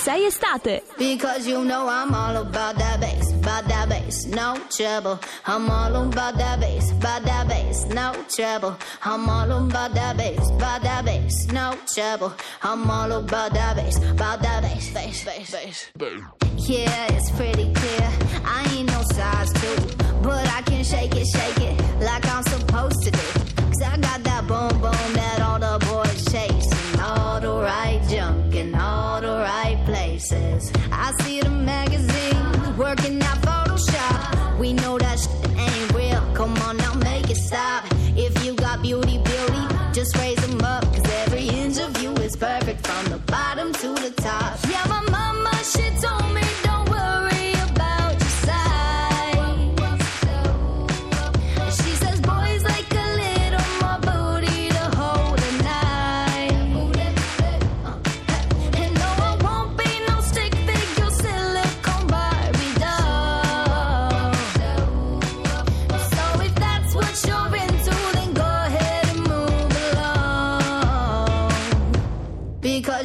6 estate. Because you know I'm all about that bass, about that bass, no trouble. I'm all about that bass, about that bass, no trouble. I'm all about that bass, about that bass, no trouble. I'm all about that bass, about that bass, bass, bass, bass. Yeah, it's pretty clear. I ain't no Siamo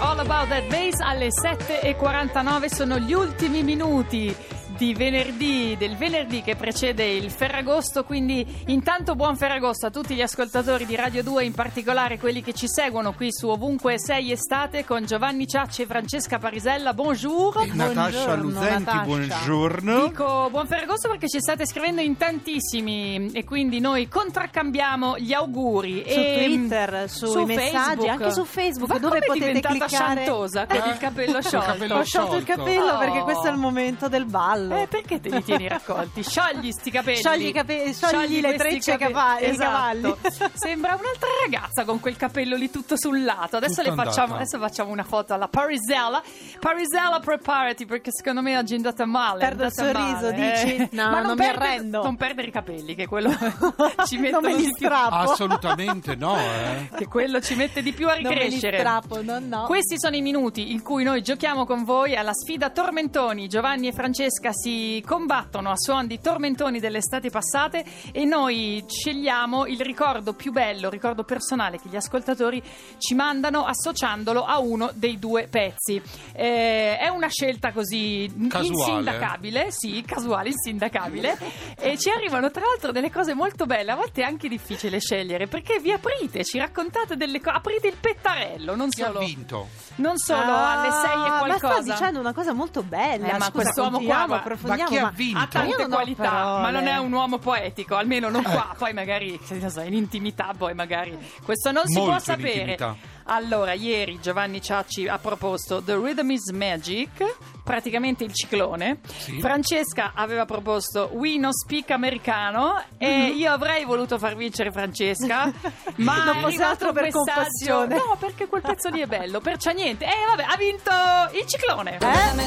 All About That. Bass alle 7.49 sono gli ultimi minuti di venerdì, del venerdì che precede il Ferragosto, quindi intanto buon Ferragosto a tutti gli ascoltatori di Radio 2, in particolare quelli che ci seguono qui su Ovunque Sei Estate con Giovanni Ciacci e Francesca Parisella, bonjour! E Natascia Buongiorno, Luzenti, buongiorno. Dico buon Ferragosto perché ci state scrivendo in tantissimi e quindi noi contraccambiamo gli auguri su e, Twitter, sui messaggi, Facebook. anche su Facebook, Ma dove come è potete diventata cliccare. sciantosa con il capello sciolto? Ho sciolto il capello Oh. perché questo è il momento del ballo. Eh, perché te li tieni raccolti? Sciogli sti capelli. Sciogli i cape- sciogli le questi trecce cape- cava- Esatto. Sembra un'altra ragazza con quel capello lì tutto sul lato. Adesso Tutto le facciamo, adesso facciamo una foto alla Parisella. Parisella, preparati perché secondo me oggi è andata male. Perdo il sorriso, male, dici? eh. No, Ma non mi perdere- arrendo. Non perdere i capelli, che quello ci non mettono me li di più. strappo. Assolutamente no, eh. Che quello ci mette di più a Non me li ricrescere. strappo, no, no. Questi sono i minuti in cui noi giochiamo con voi alla sfida Tormentoni. Giovanni e Francesca si combattono a suon di tormentoni delle estati passate e noi scegliamo il ricordo più bello, ricordo personale che gli ascoltatori ci mandano associandolo a uno dei due pezzi. Eh, è una scelta così Casuale. insindacabile, sì, casuale, insindacabile. e ci arrivano tra l'altro delle cose molto belle, a volte è anche difficile scegliere perché vi aprite, ci raccontate delle cose, aprite il pettarello, non Chi ha solo, vinto? non solo Ah, alle 6 e Ma qualcosa. sta dicendo una cosa molto bella. Eh, ma quest'uomo qua, approfondiamo. chi ha ma- vinto? ha tante qualità, parole. ma non è un uomo poetico, almeno non qua. Poi magari so, in intimità, poi magari questo non si Molto può sapere. intimità. Allora, ieri Giovanni Ciacci ha proposto The Rhythm is Magic, praticamente il ciclone. Sì. Francesca aveva proposto We No Speak Americano e io avrei voluto far vincere Francesca, ma Non è fosse altro per compassione. No, perché quel pezzo lì è bello, perciò niente. E vabbè, ha vinto il ciclone. Rhythm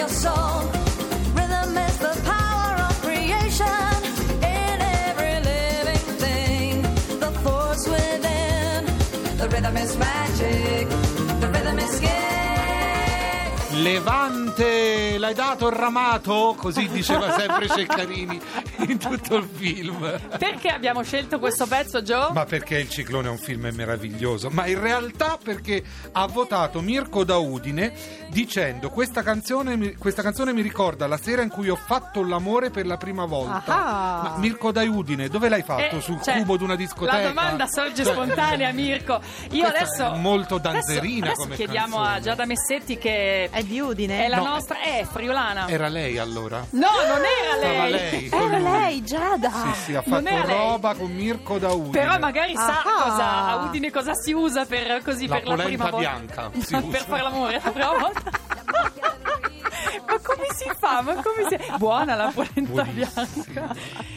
your soul. Rhythm is the power of creation. In every living thing, the force within. The rhythm is magic. The rhythm is gay. Levante, l'hai dato ramato? Così diceva sempre Ceccarini in tutto il film. Perché abbiamo scelto questo pezzo, Joe? Ma perché il ciclone è un film meraviglioso? Ma in realtà perché ha votato Mirko da Udine dicendo questa canzone, mi- questa canzone mi ricorda la sera in cui ho fatto l'amore per la prima volta. Ah. Ma Mirko da Udine, dove l'hai fatto? Eh, Sul cioè, cubo di una discoteca? La domanda sorge Cioè, spontanea, Mirko. Io Questa adesso. è molto adesso- danzerina adesso come chiediamo canzone. a Giada Messetti che È di Udine? è la No. nostra. È friulana. Era lei allora? No, non era lei. Era lei, Giada. Sì, sì, ha Non fatto roba con Mirko da Udine. Però magari sa Ah. cosa a Udine cosa si usa per così La per la prima polenta volta. bianca si per fare l'amore la prima volta. Si fa? Ma come si... Buona la polenta Buonissima. bianca.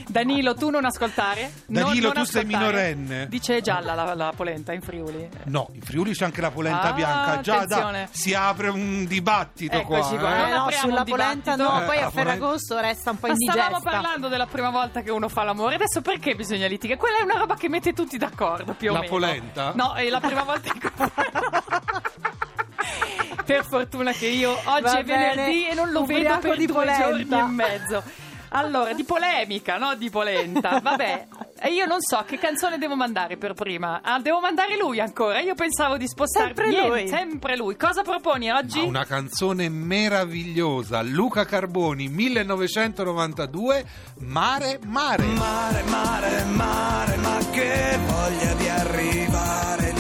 Danilo, tu non ascoltare? Non- Danilo, non tu sei ascoltare. minorenne. Dice gialla la, la polenta in Friuli. No, in Friuli c'è anche la polenta Ah, bianca. Già, attenzione. da, si apre un dibattito Eccoci qua. qua. eh. Eh, no, apriamo sulla un polenta dibattito. no, poi Eh, a la polenta- Ferragosto resta un po' Ma indigesta. stavamo parlando della prima volta che uno fa l'amore, adesso perché bisogna litigare? Quella è una roba che mette tutti d'accordo, più o La meno. polenta? No, è la prima volta in cui... Per fortuna che io oggi Va è venerdì bene, e non lo vedo per di due polenta. giorni e mezzo. Allora, di polemica, no? Di polenta. Vabbè, e io non so che canzone devo mandare per prima. Ah, devo mandare lui ancora. Io pensavo di spostare Sempre Niente, lui. sempre lui. Cosa proponi oggi? Ma una canzone meravigliosa, Luca Carboni 1992, Mare Mare. Mare, mare, mare, ma che voglia di arrivare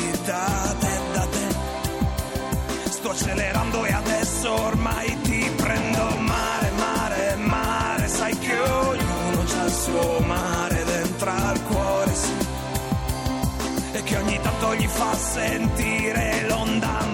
accelerando e adesso ormai ti prendo. Mare, mare, mare, sai che ognuno c'ha il suo mare dentro al cuore, sì. E che ogni tanto gli fa sentire l'onda.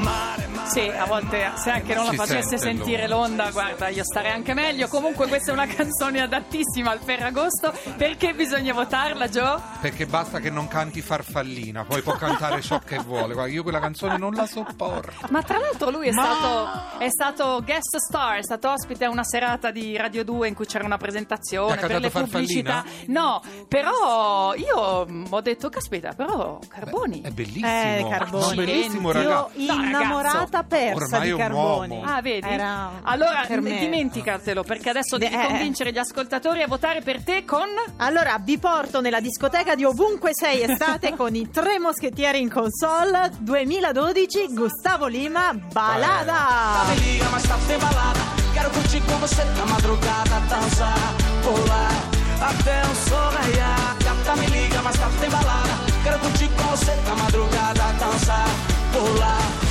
Sì, a volte se anche non la Si facesse sente sentire l'onda, guarda, io starei anche meglio. Comunque questa è una canzone adattissima al Ferragosto. Perché bisogna votarla, Joe? Perché basta che non canti farfallina, poi può cantare ciò che vuole. Guarda, io quella canzone non la sopporto. Ma tra l'altro lui è, Ma- stato, è stato guest star, è stato ospite a una serata di Radio 2 in cui c'era una presentazione E ha per le cantato pubblicità. Farfallina? No, però io mm, ho detto, caspita, però Carboni. È bellissimo. Eh, Carboni. No, bellissimo, ragazzi. Io innamorata persa Ormai di un Carboni. uomo. Ah, vedi? Era allora, per me. dimenticatelo, perché adesso devi Eh. convincere gli ascoltatori a votare per te con... Allora, vi porto nella discoteca di ovunque sei estate con i tre moschettieri in console 2012 Gustavo Lima Balada. Balada. Quero curtir com você na madrugada, dançar, pular até o sol raiar. Gata me liga, mas tá sem balada. Quero curtir com você na madrugada, dançar, pular.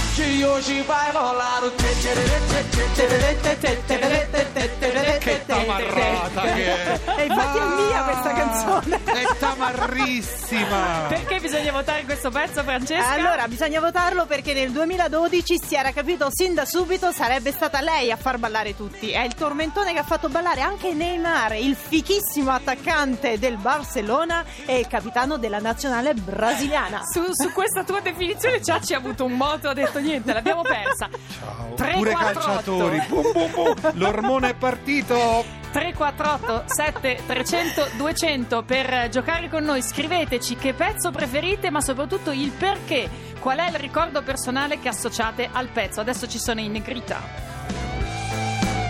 Che tamarrata che è. E infatti è mia questa canzone. È tamarrissima. Perché bisogna votare questo pezzo, Francesca? Allora, bisogna votarlo perché nel 2012 si era capito sin da subito sarebbe stata lei a far ballare tutti. È il tormentone che ha fatto ballare anche Neymar, il fichissimo attaccante del Barcellona e il capitano della nazionale brasiliana. Su, su questa tua definizione Ciacci ha avuto un moto, ha detto niente, l'abbiamo persa. Ciao. 3, Pure 4, calciatori. 8. Bum, bum, bum. L'ormone è partito. 348 7 300 200 per giocare con noi. Scriveteci che pezzo preferite, ma soprattutto il perché. Qual è il ricordo personale che associate al pezzo? Adesso ci sono in negrita.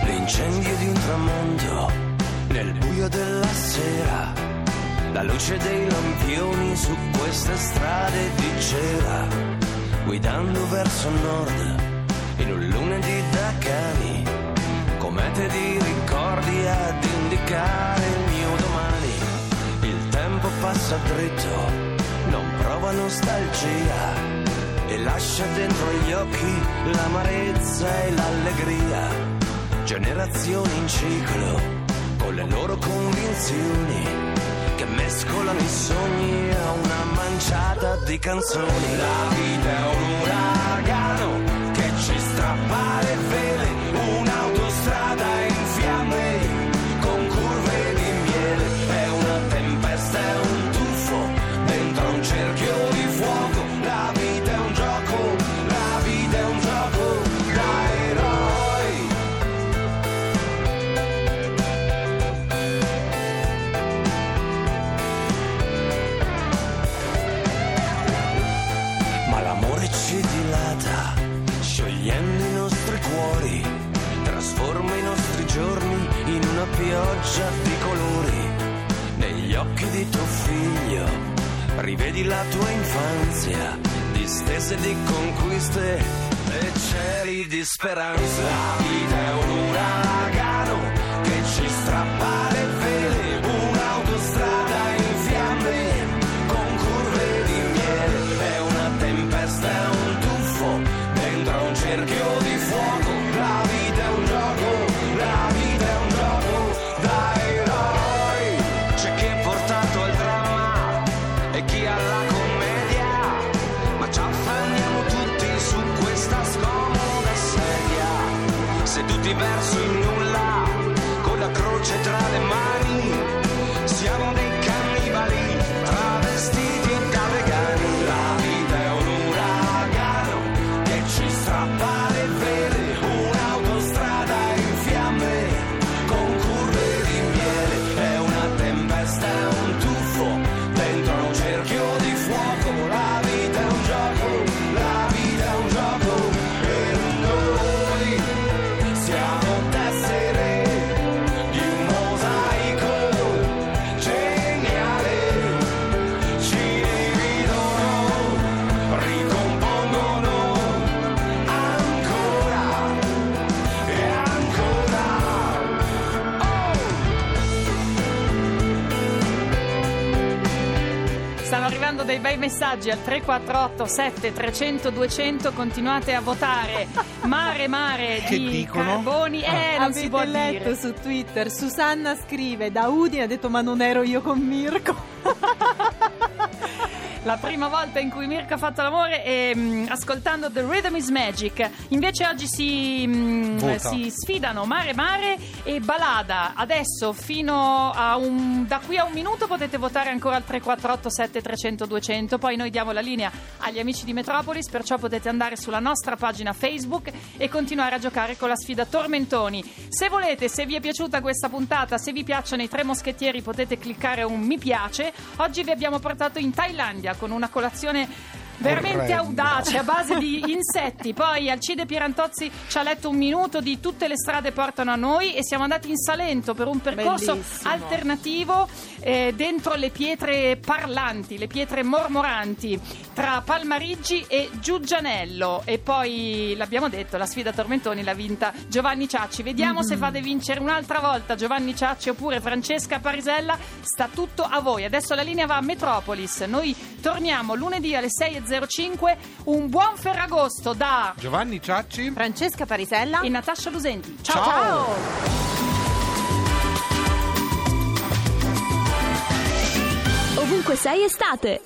L'incendio di un tramonto nel buio della sera, la luce dei lampioni su queste strade di cera, guidando verso nord in un lunedì da cani, comete di ricordi ad indicare il mio domani. Il tempo passa dritto, non prova nostalgia. E lascia dentro gli occhi l'amarezza e l'allegria generazioni in ciclo, con le loro convinzioni, che mescolano i sogni a una manciata di canzoni. La vita è un uragano che ci strappa le vele, di conquiste e cieli di speranza. La vita è un dei bei messaggi al 348 7 300 200 continuate a votare Mare Mare Che di dicono? Carboni eh non Avete si può letto dire su Twitter, Susanna scrive, da Udine ha detto ma non ero io con Mirko. La prima volta in cui Mirko ha fatto l'amore e mm, ascoltando The Rhythm is Magic. Invece oggi si, mm, Vota. si sfidano Mare Mare e Balada. Adesso fino a un da qui a un minuto potete votare ancora al 348 7 300 200 poi noi diamo la linea agli amici di Metropolis perciò potete andare sulla nostra pagina Facebook e continuare a giocare con la sfida Tormentoni. Se volete se vi è piaciuta questa puntata se vi piacciono i tre moschettieri potete cliccare un mi piace. Oggi vi abbiamo portato in Thailandia con una colazione Veramente Orrenda. audace, a base di insetti. Poi Alcide Pierantozzi ci ha letto un minuto di tutte le strade portano a noi e siamo andati in Salento per un percorso Bellissimo. alternativo eh, dentro le pietre parlanti, le pietre mormoranti tra Palmariggi e Giuggianello. E poi l'abbiamo detto, la sfida Tormentoni l'ha vinta Giovanni Ciacci. Vediamo se fate vincere un'altra volta Giovanni Ciacci oppure Francesca Parisella. Sta tutto a voi. Adesso la linea va a Metropolis. Noi torniamo lunedì alle 6.05. Un buon Ferragosto da Giovanni Ciacci? Francesca Parisella. e Natascia Lusenti. Ciao! Ciao. Ovunque sei estate.